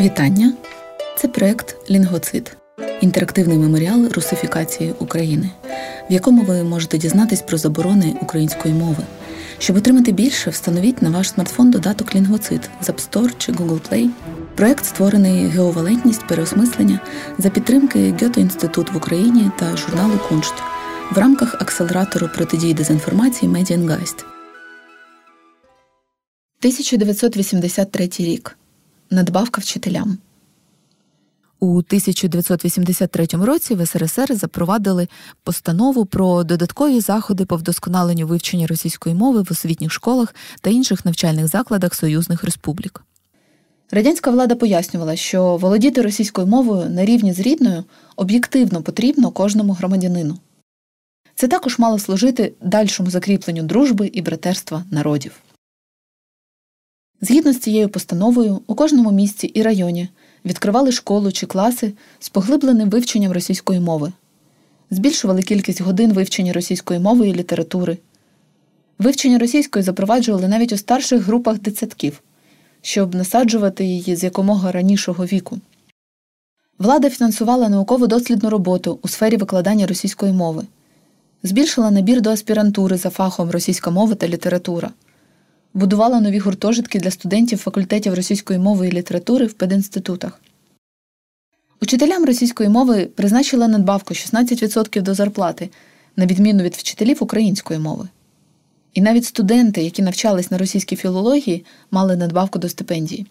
Вітання! Це проект Лінгвоцид інтерактивний меморіал русифікації України, в якому ви можете дізнатись про заборони української мови. Щоб отримати більше, встановіть на ваш смартфон додаток Лінгвоцид з App Store чи Google Play. Проект створений ГО Валентність переосмислення за підтримки Гете-Інститут в Україні та журналу Куншт в рамках акселератору протидії дезінформації Медіангайст. 1983 рік. Надбавка вчителям. У 1983 році в СРСР запровадили постанову про додаткові заходи по вдосконаленню вивчення російської мови в освітніх школах та інших навчальних закладах союзних республік. Радянська влада пояснювала, що володіти російською мовою на рівні з рідною об'єктивно потрібно кожному громадянину. Це також мало служити дальшому закріпленню дружби і братерства народів. Згідно з цією постановою, у кожному місті і районі відкривали школу чи класи з поглибленим вивченням російської мови, збільшували кількість годин вивчення російської мови і літератури. Вивчення російської запроваджували навіть у старших групах дитсадків, щоб насаджувати її з якомога ранішого віку. Влада фінансувала науково дослідну роботу у сфері викладання російської мови, збільшила набір до аспірантури за фахом російська мова та література будувала нові гуртожитки для студентів факультетів російської мови і літератури в пединститутах. Учителям російської мови призначила надбавку 16% до зарплати, на відміну від вчителів української мови. І навіть студенти, які навчались на російській філології, мали надбавку до стипендії.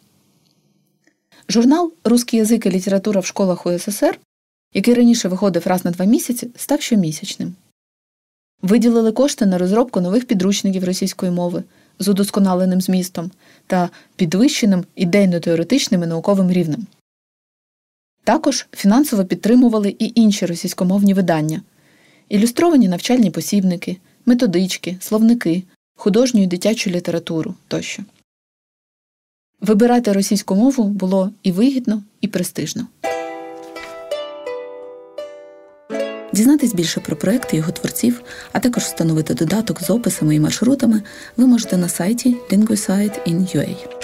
Журнал Русський язик і література в школах УССР, який раніше виходив раз на два місяці, став щомісячним. Виділили кошти на розробку нових підручників російської мови, з удосконаленим змістом та підвищеним ідейно-теоретичним і науковим рівнем. Також фінансово підтримували і інші російськомовні видання, ілюстровані навчальні посібники, методички, словники, художню і дитячу літературу тощо. Вибирати російську мову було і вигідно, і престижно. Дізнатись більше про проекти його творців, а також встановити додаток з описами і маршрутами ви можете на сайті linguisite.in.ua.